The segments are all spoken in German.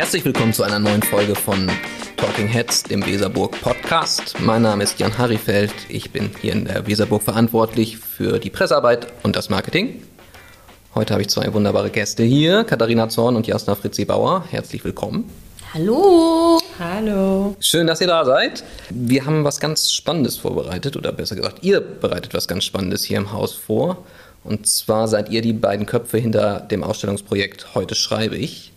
Herzlich willkommen zu einer neuen Folge von Talking Heads, dem Weserburg Podcast. Mein Name ist Jan Harifeld. Ich bin hier in der Weserburg verantwortlich für die Pressearbeit und das Marketing. Heute habe ich zwei wunderbare Gäste hier, Katharina Zorn und Jasna Fritzi Bauer. Herzlich willkommen. Hallo. Hallo. Schön, dass ihr da seid. Wir haben was ganz Spannendes vorbereitet, oder besser gesagt, ihr bereitet was ganz Spannendes hier im Haus vor. Und zwar seid ihr die beiden Köpfe hinter dem Ausstellungsprojekt Heute schreibe ich.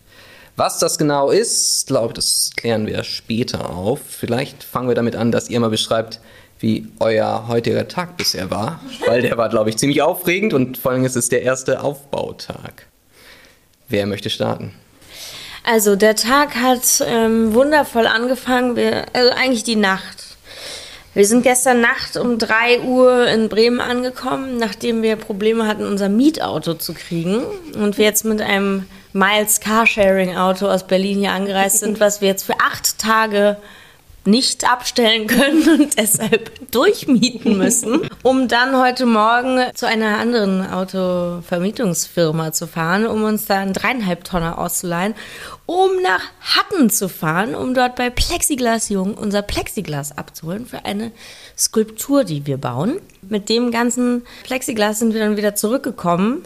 Was das genau ist, glaube ich, das klären wir später auf. Vielleicht fangen wir damit an, dass ihr mal beschreibt, wie euer heutiger Tag bisher war. Weil der war, glaube ich, ziemlich aufregend und vor allem ist es der erste Aufbautag. Wer möchte starten? Also der Tag hat ähm, wundervoll angefangen, wir, also eigentlich die Nacht. Wir sind gestern Nacht um 3 Uhr in Bremen angekommen, nachdem wir Probleme hatten, unser Mietauto zu kriegen. Und wir jetzt mit einem Miles Carsharing Auto aus Berlin hier angereist sind, was wir jetzt für acht Tage nicht abstellen können und deshalb durchmieten müssen, um dann heute Morgen zu einer anderen Autovermietungsfirma zu fahren, um uns da einen dreieinhalb Tonner auszuleihen, um nach Hatten zu fahren, um dort bei Plexiglas Jung unser Plexiglas abzuholen für eine Skulptur, die wir bauen. Mit dem ganzen Plexiglas sind wir dann wieder zurückgekommen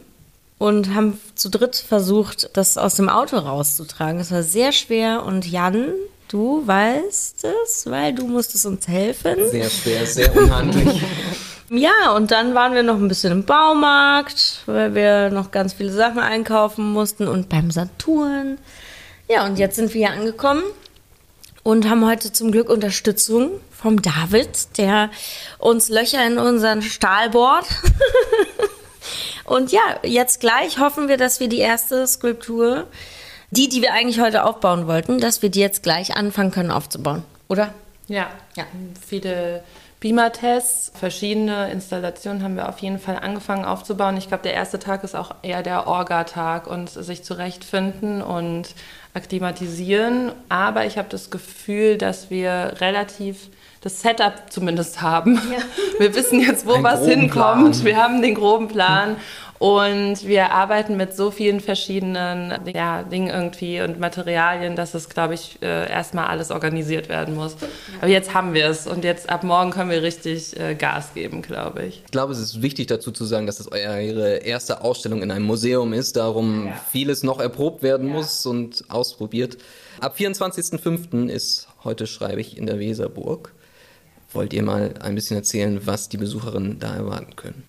und haben zu dritt versucht, das aus dem Auto rauszutragen. Es war sehr schwer und Jan, Du weißt es, weil du musstest uns helfen. Sehr schwer, sehr unhandlich. ja, und dann waren wir noch ein bisschen im Baumarkt, weil wir noch ganz viele Sachen einkaufen mussten und beim Saturn. Ja, und jetzt sind wir hier angekommen und haben heute zum Glück Unterstützung vom David, der uns Löcher in unseren Stahl bohrt. und ja, jetzt gleich hoffen wir, dass wir die erste Skulptur die, die wir eigentlich heute aufbauen wollten, dass wir die jetzt gleich anfangen können aufzubauen, oder? Ja, ja. viele Beamer-Tests, verschiedene Installationen haben wir auf jeden Fall angefangen aufzubauen. Ich glaube, der erste Tag ist auch eher der Orga-Tag und sich zurechtfinden und akklimatisieren. Aber ich habe das Gefühl, dass wir relativ das Setup zumindest haben. Ja. Wir wissen jetzt, wo Ein was hinkommt. Plan. Wir haben den groben Plan und wir arbeiten mit so vielen verschiedenen ja, Dingen irgendwie und Materialien, dass es, glaube ich, äh, erstmal alles organisiert werden muss. Aber jetzt haben wir es und jetzt ab morgen können wir richtig äh, Gas geben, glaube ich. Ich glaube, es ist wichtig dazu zu sagen, dass das eure erste Ausstellung in einem Museum ist, darum ja. vieles noch erprobt werden ja. muss und ausprobiert. Ab 24.05. ist heute schreibe ich in der Weserburg. Wollt ihr mal ein bisschen erzählen, was die Besucherinnen da erwarten können?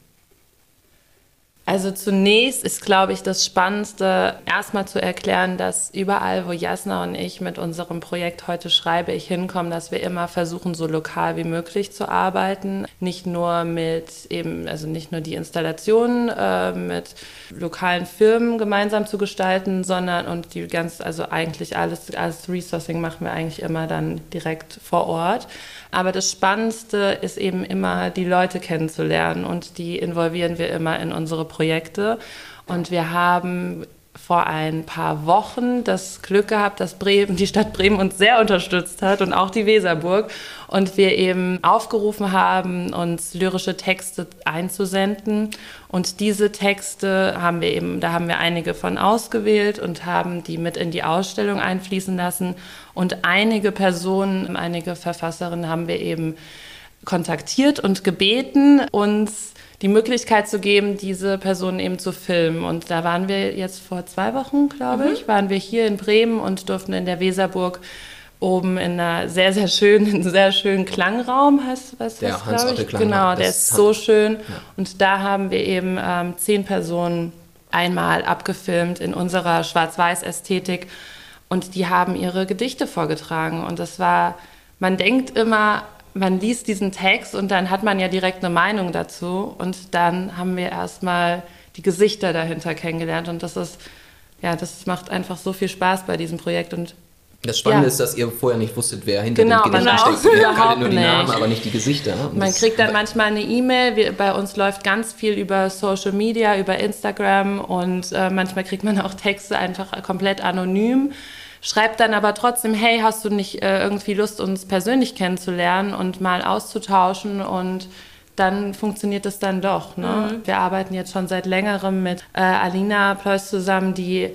Also zunächst ist, glaube ich, das Spannendste, erstmal zu erklären, dass überall, wo Jasna und ich mit unserem Projekt heute schreibe, ich hinkomme, dass wir immer versuchen, so lokal wie möglich zu arbeiten. Nicht nur mit eben, also nicht nur die Installationen äh, mit lokalen Firmen gemeinsam zu gestalten, sondern und die ganz, also eigentlich alles, alles Resourcing machen wir eigentlich immer dann direkt vor Ort. Aber das Spannendste ist eben immer, die Leute kennenzulernen und die involvieren wir immer in unsere Projekte. Und wir haben vor ein paar Wochen das Glück gehabt, dass Bremen, die Stadt Bremen uns sehr unterstützt hat und auch die Weserburg. Und wir eben aufgerufen haben, uns lyrische Texte einzusenden. Und diese Texte haben wir eben, da haben wir einige von ausgewählt und haben die mit in die Ausstellung einfließen lassen. Und einige Personen, einige Verfasserinnen haben wir eben kontaktiert und gebeten, uns die Möglichkeit zu geben, diese Personen eben zu filmen. Und da waren wir jetzt vor zwei Wochen, glaube mhm. ich, waren wir hier in Bremen und durften in der Weserburg oben in einer sehr, sehr schönen, sehr schönen Klangraum, heißt was der das, glaube ich. Genau, der ist so schön. Ja. Und da haben wir eben ähm, zehn Personen einmal abgefilmt in unserer Schwarz-Weiß-Ästhetik und die haben ihre Gedichte vorgetragen. Und das war, man denkt immer, man liest diesen Text und dann hat man ja direkt eine Meinung dazu und dann haben wir erstmal die Gesichter dahinter kennengelernt und das ist ja, das macht einfach so viel Spaß bei diesem Projekt und das Spannende ja. ist, dass ihr vorher nicht wusstet, wer hinter genau, dem Gedicht steckt. Ihr kanntet nur die Namen, aber nicht die Gesichter. Und man kriegt dann manchmal eine E-Mail. Bei uns läuft ganz viel über Social Media, über Instagram und äh, manchmal kriegt man auch Texte einfach komplett anonym schreibt dann aber trotzdem, hey, hast du nicht äh, irgendwie Lust, uns persönlich kennenzulernen und mal auszutauschen und dann funktioniert es dann doch. Ne? Mhm. Wir arbeiten jetzt schon seit längerem mit äh, Alina Pleus zusammen, die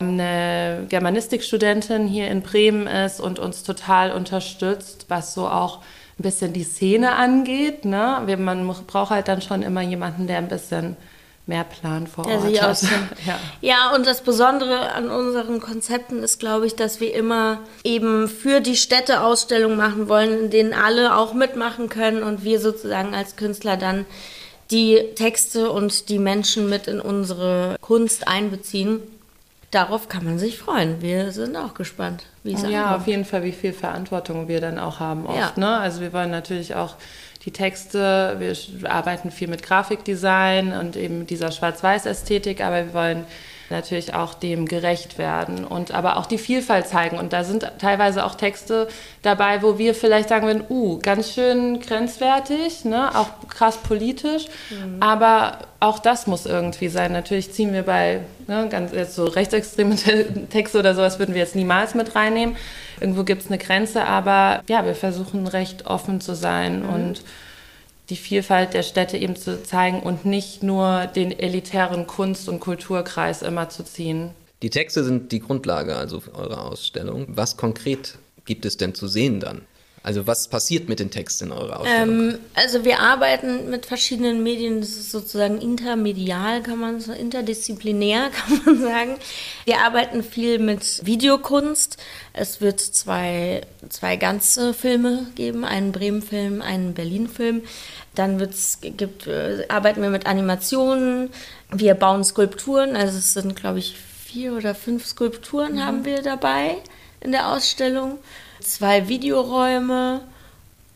eine Germanistikstudentin hier in Bremen ist und uns total unterstützt, was so auch ein bisschen die Szene angeht. Ne? Man braucht halt dann schon immer jemanden, der ein bisschen mehr Plan vor Ort ja, hat. ja. ja, und das Besondere an unseren Konzepten ist, glaube ich, dass wir immer eben für die Städte Ausstellungen machen wollen, in denen alle auch mitmachen können und wir sozusagen als Künstler dann die Texte und die Menschen mit in unsere Kunst einbeziehen. Darauf kann man sich freuen. Wir sind auch gespannt, wie es Ja, ankommt. auf jeden Fall, wie viel Verantwortung wir dann auch haben oft. Ja. Ne? Also wir wollen natürlich auch die Texte, wir arbeiten viel mit Grafikdesign und eben dieser Schwarz-Weiß-Ästhetik, aber wir wollen natürlich auch dem gerecht werden und aber auch die Vielfalt zeigen. Und da sind teilweise auch Texte dabei, wo wir vielleicht sagen würden, uh, ganz schön grenzwertig, ne? auch krass politisch, mhm. aber auch das muss irgendwie sein. Natürlich ziehen wir bei ne, ganz jetzt so rechtsextreme Texte oder sowas würden wir jetzt niemals mit reinnehmen. Irgendwo gibt es eine Grenze, aber ja, wir versuchen recht offen zu sein mhm. und die Vielfalt der Städte eben zu zeigen und nicht nur den elitären Kunst- und Kulturkreis immer zu ziehen. Die Texte sind die Grundlage also eurer Ausstellung. Was konkret gibt es denn zu sehen dann? Also was passiert mit den Texten in eurer Ausstellung? Ähm, also wir arbeiten mit verschiedenen Medien, das ist sozusagen intermedial, kann man so, interdisziplinär kann man sagen. Wir arbeiten viel mit Videokunst. Es wird zwei, zwei ganze Filme geben, einen Bremen-Film, einen Berlin-Film. Dann wird's, gibt, äh, arbeiten wir mit Animationen. Wir bauen Skulpturen, also es sind, glaube ich, vier oder fünf Skulpturen mhm. haben wir dabei in der Ausstellung zwei Videoräume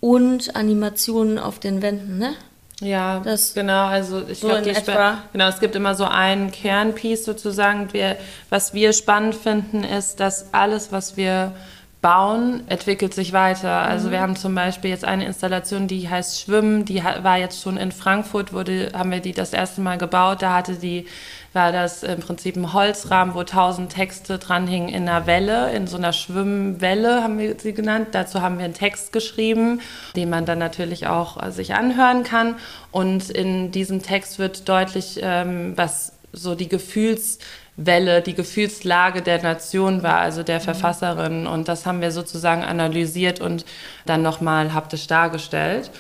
und Animationen auf den Wänden, ne? Ja, das genau. Also ich so glaube, genau, es gibt immer so ein Kernpiece sozusagen. Wir, was wir spannend finden, ist, dass alles, was wir bauen, entwickelt sich weiter. Also mhm. wir haben zum Beispiel jetzt eine Installation, die heißt Schwimmen, die war jetzt schon in Frankfurt, wurde, haben wir die das erste Mal gebaut. Da hatte die war das im Prinzip ein Holzrahmen, wo tausend Texte dranhingen in einer Welle, in so einer Schwimmwelle haben wir sie genannt. Dazu haben wir einen Text geschrieben, den man dann natürlich auch äh, sich anhören kann. Und in diesem Text wird deutlich, ähm, was so die Gefühlswelle, die Gefühlslage der Nation war, also der mhm. Verfasserin. Und das haben wir sozusagen analysiert und dann nochmal haptisch dargestellt.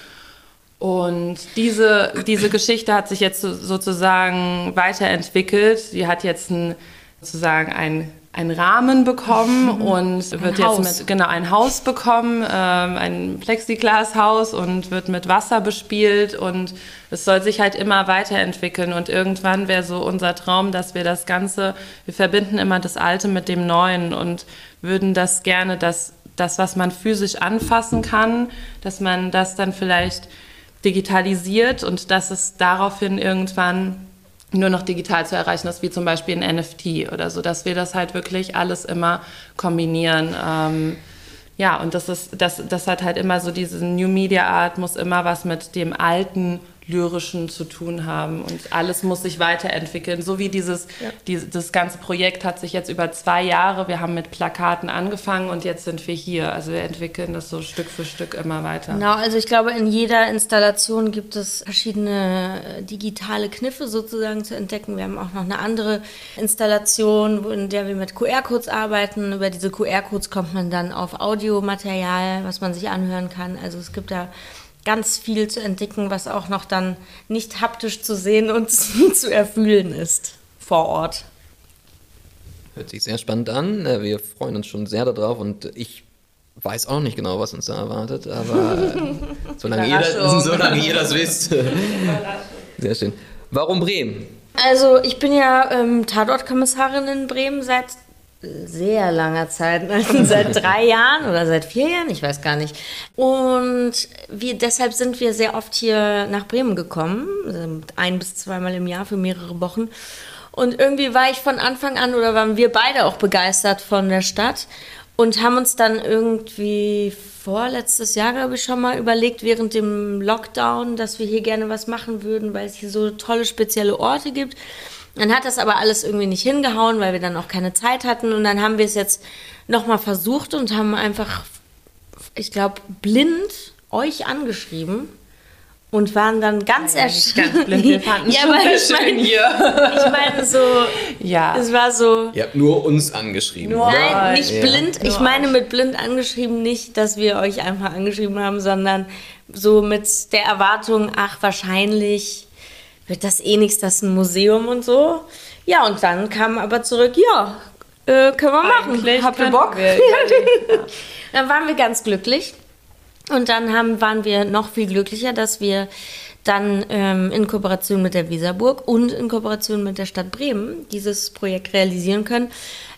Und diese, diese Geschichte hat sich jetzt sozusagen weiterentwickelt. Sie hat jetzt ein, sozusagen ein einen Rahmen bekommen mhm. und ein wird Haus. jetzt mit genau ein Haus bekommen, ähm, ein Plexiglashaus und wird mit Wasser bespielt und es soll sich halt immer weiterentwickeln und irgendwann wäre so unser Traum, dass wir das Ganze, wir verbinden immer das Alte mit dem Neuen und würden das gerne, dass das, was man physisch anfassen kann, dass man das dann vielleicht digitalisiert und dass es daraufhin irgendwann nur noch digital zu erreichen ist, wie zum Beispiel ein NFT oder so, dass wir das halt wirklich alles immer kombinieren. Ähm, ja, und das ist, das, das hat halt immer so diese New Media Art, muss immer was mit dem alten Lyrischen zu tun haben und alles muss sich weiterentwickeln. So wie dieses, ja. die, das ganze Projekt hat sich jetzt über zwei Jahre, wir haben mit Plakaten angefangen und jetzt sind wir hier. Also wir entwickeln das so Stück für Stück immer weiter. Genau, also ich glaube, in jeder Installation gibt es verschiedene digitale Kniffe sozusagen zu entdecken. Wir haben auch noch eine andere Installation, in der wir mit QR-Codes arbeiten. Über diese QR-Codes kommt man dann auf Audiomaterial, was man sich anhören kann. Also es gibt da ganz viel zu entdecken, was auch noch dann nicht haptisch zu sehen und zu erfühlen ist vor Ort. Hört sich sehr spannend an. Äh, wir freuen uns schon sehr darauf und ich weiß auch nicht genau, was uns da erwartet, aber solange, ihr das, solange ihr das wisst. sehr schön. Warum Bremen? Also ich bin ja ähm, Tatortkommissarin in Bremen seit sehr langer Zeit, seit drei Jahren oder seit vier Jahren, ich weiß gar nicht. Und wir, deshalb sind wir sehr oft hier nach Bremen gekommen, also ein bis zweimal im Jahr für mehrere Wochen. Und irgendwie war ich von Anfang an oder waren wir beide auch begeistert von der Stadt und haben uns dann irgendwie vorletztes Jahr, glaube ich, schon mal überlegt, während dem Lockdown, dass wir hier gerne was machen würden, weil es hier so tolle spezielle Orte gibt. Dann hat das aber alles irgendwie nicht hingehauen, weil wir dann auch keine Zeit hatten. Und dann haben wir es jetzt nochmal versucht und haben einfach, ich glaube, blind euch angeschrieben und waren dann ganz erstaunt. Ganz blind, wir fanden ja, schon aber ich meine, hier. ich meine so, Ja. es war so, Ihr habt nur uns angeschrieben. Nur- ne? Nein, nicht Ja. blind. Ich Nur meine mit blind angeschrieben nicht, dass wir euch einfach angeschrieben haben, sondern so mit der Erwartung, ach, wahrscheinlich wird das eh nichts, das ist ein Museum und so. Ja, und dann kam aber zurück, ja, äh, können wir machen. Eigentlich Habt ihr Bock? wir- dann waren wir ganz glücklich. Und dann haben, waren wir noch viel glücklicher, dass wir dann ähm, in Kooperation mit der Weserburg und in Kooperation mit der Stadt Bremen dieses Projekt realisieren können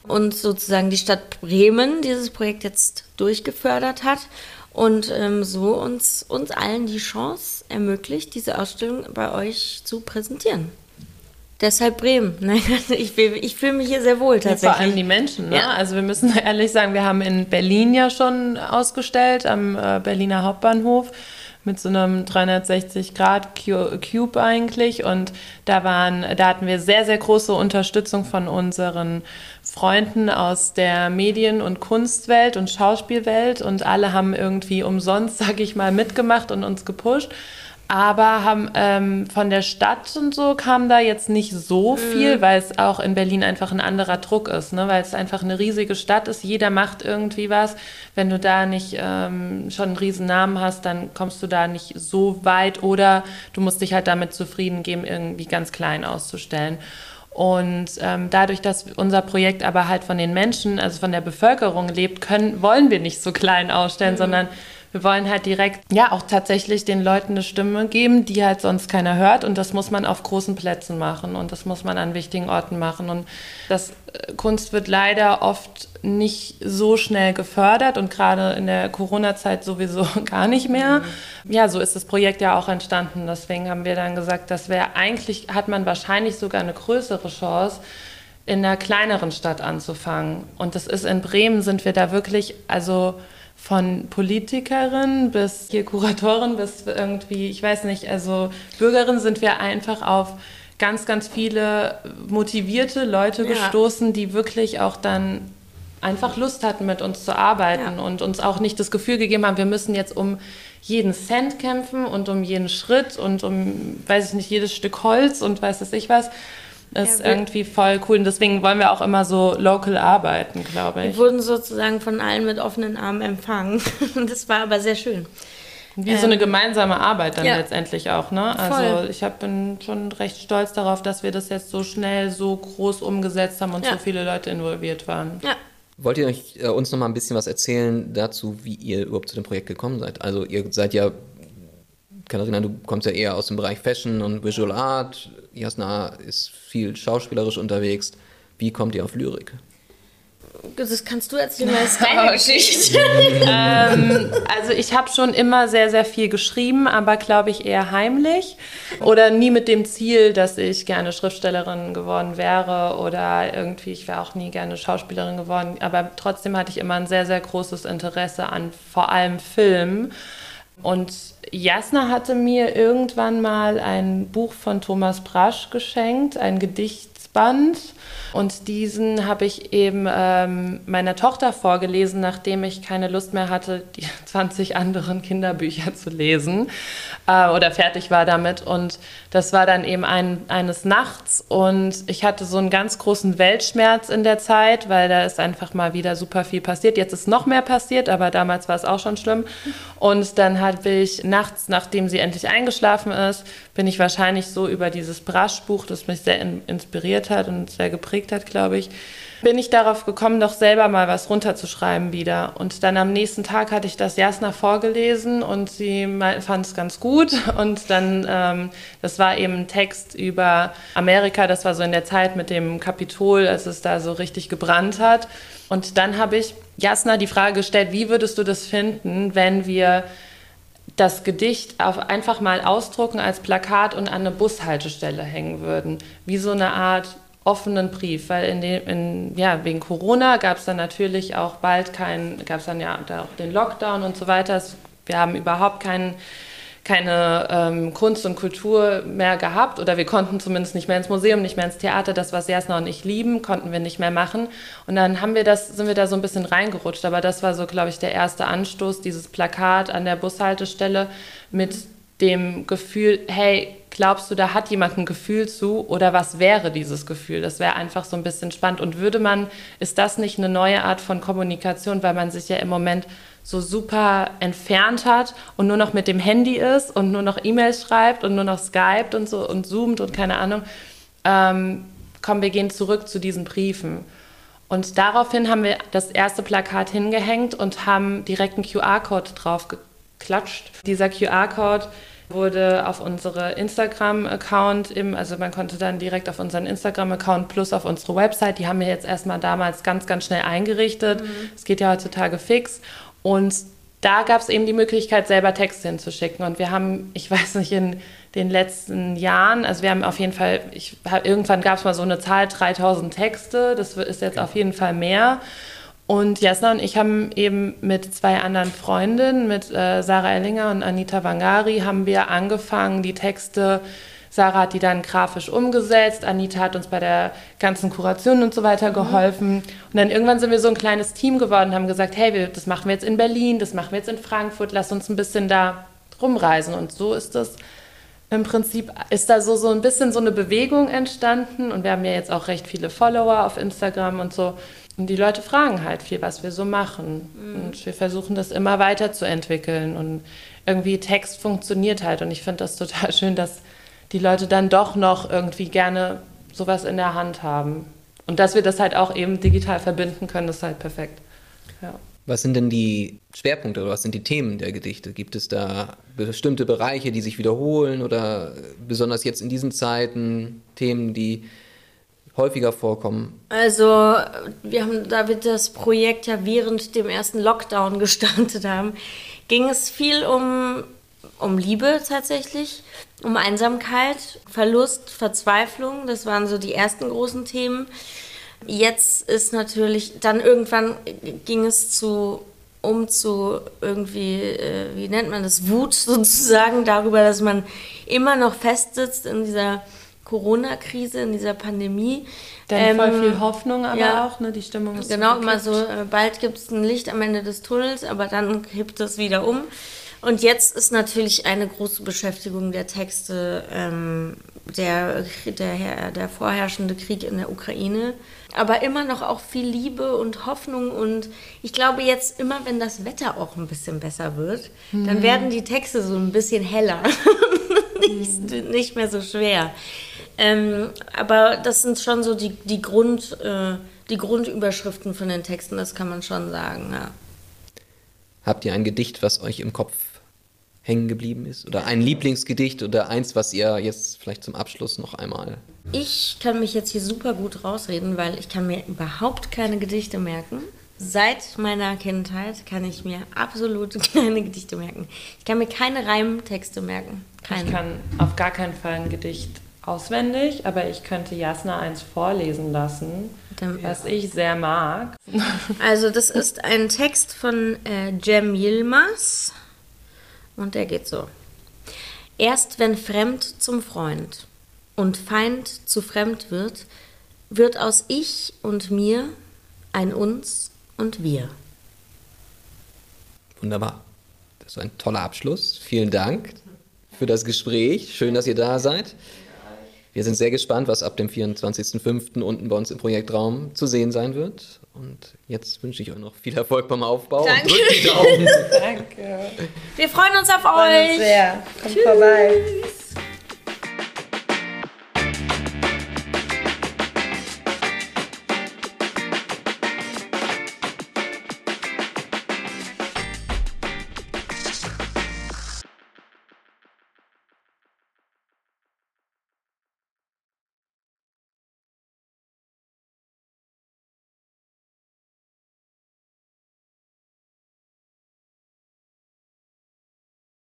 und sozusagen die Stadt Bremen dieses Projekt jetzt durchgefördert hat und ähm, so uns, uns allen die Chance ermöglicht, diese Ausstellung bei euch zu präsentieren. Deshalb Bremen. Nein, ich, ich fühle mich hier sehr wohl tatsächlich. Vor allem die Menschen. Ne? Ja. Also wir müssen ehrlich sagen, wir haben in Berlin ja schon ausgestellt, am äh, Berliner Hauptbahnhof mit so einem 360 Grad Cu- Cube eigentlich und da waren, da hatten wir sehr, sehr große Unterstützung von unseren Freunden aus der Medien- und Kunstwelt und Schauspielwelt und alle haben irgendwie umsonst, sag ich mal, mitgemacht und uns gepusht. Aber haben ähm, von der Stadt und so kam da jetzt nicht so viel, weil es auch in Berlin einfach ein anderer Druck ist, ne? weil es einfach eine riesige Stadt ist. Jeder macht irgendwie was. Wenn du da nicht ähm, schon einen riesen Namen hast, dann kommst du da nicht so weit oder du musst dich halt damit zufrieden geben, irgendwie ganz klein auszustellen. Und ähm, dadurch, dass unser Projekt aber halt von den Menschen, also von der Bevölkerung lebt, können, wollen wir nicht so klein ausstellen, sondern wir wollen halt direkt, ja, auch tatsächlich den Leuten eine Stimme geben, die halt sonst keiner hört. Und das muss man auf großen Plätzen machen und das muss man an wichtigen Orten machen. Und das äh, Kunst wird leider oft nicht so schnell gefördert und gerade in der Corona-Zeit sowieso gar nicht mehr. Ja, so ist das Projekt ja auch entstanden. Deswegen haben wir dann gesagt, das wäre eigentlich, hat man wahrscheinlich sogar eine größere Chance, in einer kleineren Stadt anzufangen. Und das ist in Bremen, sind wir da wirklich, also von Politikerin bis hier Kuratorin bis irgendwie, ich weiß nicht, also Bürgerin sind wir einfach auf ganz, ganz viele motivierte Leute Ja. gestoßen, die wirklich auch dann einfach Lust hatten, mit uns zu arbeiten Ja. und uns auch nicht das Gefühl gegeben haben, wir müssen jetzt um jeden Cent kämpfen und um jeden Schritt und um, weiß ich nicht, jedes Stück Holz und weiß es ich was. Das ist Ja, wir- irgendwie voll cool. Und deswegen wollen wir auch immer so local arbeiten, glaube Wir ich. wurden sozusagen von allen mit offenen Armen empfangen. Das war aber sehr schön. Wie so eine gemeinsame Arbeit dann ja. letztendlich auch, ne? Also Voll. ich hab, bin schon recht stolz darauf, dass wir das jetzt so schnell, so groß umgesetzt haben und Ja. so viele Leute involviert waren. Ja. Wollt ihr euch, äh, uns noch mal ein bisschen was erzählen dazu, wie ihr überhaupt zu dem Projekt gekommen seid? Also ihr seid ja, Katharina, du kommst ja eher aus dem Bereich Fashion und Visual Art. Jasna ist viel schauspielerisch unterwegs. Wie kommt ihr auf Lyrik? Das kannst du erzählen, weil es deine Geschichte. Also ich habe schon immer sehr, sehr viel geschrieben, aber glaube ich eher heimlich oder nie mit dem Ziel, dass ich gerne Schriftstellerin geworden wäre oder irgendwie, ich wäre auch nie gerne Schauspielerin geworden, aber trotzdem hatte ich immer ein sehr, sehr großes Interesse an vor allem Film. Und Jasna hatte mir irgendwann mal ein Buch von Thomas Brasch geschenkt, ein Gedichtsband. Und diesen habe ich eben ähm, meiner Tochter vorgelesen, nachdem ich keine Lust mehr hatte, die 20 anderen Kinderbücher zu lesen äh, oder fertig war damit. Und das war dann eben ein, eines Nachts und ich hatte so einen ganz großen Weltschmerz in der Zeit, weil da ist einfach mal wieder super viel passiert. Jetzt ist noch mehr passiert, aber damals war es auch schon schlimm. Und dann habe ich nachts, nachdem sie endlich eingeschlafen ist, bin ich wahrscheinlich so über dieses Brasch-Buch, das mich sehr in, inspiriert hat und sehr geprägt hat, glaube ich, bin ich darauf gekommen, doch selber mal was runterzuschreiben wieder. Und dann am nächsten Tag hatte ich das Jasna vorgelesen und sie fand es ganz gut. Und dann, ähm, das war eben ein Text über Amerika, das war so in der Zeit mit dem Kapitol, als es da so richtig gebrannt hat. Und dann habe ich Jasna die Frage gestellt, wie würdest du das finden, wenn wir das Gedicht auf einfach mal ausdrucken als Plakat und an eine Bushaltestelle hängen würden, wie so eine Art offenen Brief, weil in den, in, ja, wegen Corona gab es dann natürlich auch bald keinen, gab es dann ja auch den Lockdown und so weiter. Wir haben überhaupt keinen keine ähm, Kunst und Kultur mehr gehabt oder wir konnten zumindest nicht mehr ins Museum, nicht mehr ins Theater. Das, was Jasna und ich lieben, konnten wir nicht mehr machen. Und dann haben wir das, sind wir da so ein bisschen reingerutscht. Aber das war so, glaube ich, der erste Anstoß, dieses Plakat an der Bushaltestelle mit dem Gefühl, hey, glaubst du, da hat jemand ein Gefühl zu oder was wäre dieses Gefühl? Das wäre einfach so ein bisschen spannend. Und würde man, ist das nicht eine neue Art von Kommunikation, weil man sich ja im Moment so super entfernt hat und nur noch mit dem Handy ist und nur noch E-Mails schreibt und nur noch Skypt und so und zoomt und keine Ahnung. Ähm, komm, wir gehen zurück zu diesen Briefen. Und daraufhin haben wir das erste Plakat hingehängt und haben direkt einen QR-Code drauf geklatscht. Dieser QR-Code wurde auf unsere Instagram-Account, also man konnte dann direkt auf unseren Instagram-Account plus auf unsere Website, die haben wir jetzt erstmal damals ganz, ganz schnell eingerichtet. Es mhm. geht ja heutzutage fix. Und da gab es eben die Möglichkeit, selber Texte hinzuschicken. Und wir haben, ich weiß nicht, in den letzten Jahren, also wir haben auf jeden Fall, ich, irgendwann gab es mal so eine Zahl, 3000 Texte, das ist jetzt auf jeden Fall mehr. Und Jasna und ich haben eben mit zwei anderen Freundinnen, mit äh, Sarah Ellinger und Anita Wangari, haben wir angefangen, die Texte Sarah hat die dann grafisch umgesetzt, Anita hat uns bei der ganzen Kuration und so weiter mhm. geholfen. Und dann irgendwann sind wir so ein kleines Team geworden, haben gesagt, hey, wir, das machen wir jetzt in Berlin, das machen wir jetzt in Frankfurt, lass uns ein bisschen da rumreisen. Und so ist das im Prinzip, ist da so, so ein bisschen so eine Bewegung entstanden. Und wir haben ja jetzt auch recht viele Follower auf Instagram und so. Und die Leute fragen halt viel, was wir so machen. Mhm. Und wir versuchen das immer weiterzuentwickeln. Und irgendwie Text funktioniert halt. Und ich finde das total schön, dass die Leute dann doch noch irgendwie gerne sowas in der Hand haben. Und dass wir das halt auch eben digital verbinden können, ist halt perfekt. Ja. Was sind denn die Schwerpunkte oder was sind die Themen der Gedichte? Gibt es da bestimmte Bereiche, die sich wiederholen oder besonders jetzt in diesen Zeiten Themen, die häufiger vorkommen? Also, wir haben, da wir das Projekt ja während dem ersten Lockdown gestartet haben, ging es viel um, um Liebe tatsächlich um Einsamkeit, Verlust, Verzweiflung. Das waren so die ersten großen Themen. Jetzt ist natürlich, dann irgendwann ging es zu, um zu irgendwie, äh, wie nennt man das, Wut sozusagen darüber, dass man immer noch festsitzt in dieser Corona-Krise, in dieser Pandemie. Dann ähm, voll viel Hoffnung aber ja, auch, ne? Die Stimmung ist Genau, immer so, äh, bald gibt es ein Licht am Ende des Tunnels, aber dann kippt es wieder um. Und jetzt ist natürlich eine große Beschäftigung der Texte ähm, der, der, der vorherrschende Krieg in der Ukraine. Aber immer noch auch viel Liebe und Hoffnung. Und ich glaube jetzt immer, wenn das Wetter auch ein bisschen besser wird, mhm. dann werden die Texte so ein bisschen heller. nicht, mhm. nicht, mehr so schwer. Ähm, aber das sind schon so die, die, Grund, äh, die Grundüberschriften von den Texten, das kann man schon sagen. Ja. Habt ihr ein Gedicht, was euch im Kopf hängen geblieben ist? Oder ein Lieblingsgedicht oder eins, was ihr jetzt vielleicht zum Abschluss noch einmal. Ich kann mich jetzt hier super gut rausreden, weil ich kann mir überhaupt keine Gedichte merken. Seit meiner Kindheit kann ich mir absolut keine Gedichte merken. Ich kann mir keine Reimtexte merken. Keine. Ich kann auf gar keinen Fall ein Gedicht auswendig, aber ich könnte Jasna eins vorlesen lassen, Dann, was ja. ich sehr mag. Also das ist ein Text von äh, Cem Yilmaz und der geht so. Erst wenn Fremd zum Freund und Feind zu Fremd wird, wird aus Ich und mir ein Uns und Wir. Wunderbar. Das ist ein toller Abschluss. Vielen Dank für das Gespräch. Schön, dass ihr da seid. Wir sind sehr gespannt, was ab dem 24.05. unten bei uns im Projektraum zu sehen sein wird. Und jetzt wünsche ich euch noch viel Erfolg beim Aufbau. Danke. Und drückt die Daumen. Danke. Wir freuen uns auf freuen euch. Uns sehr. Kommt Tschüss. vorbei.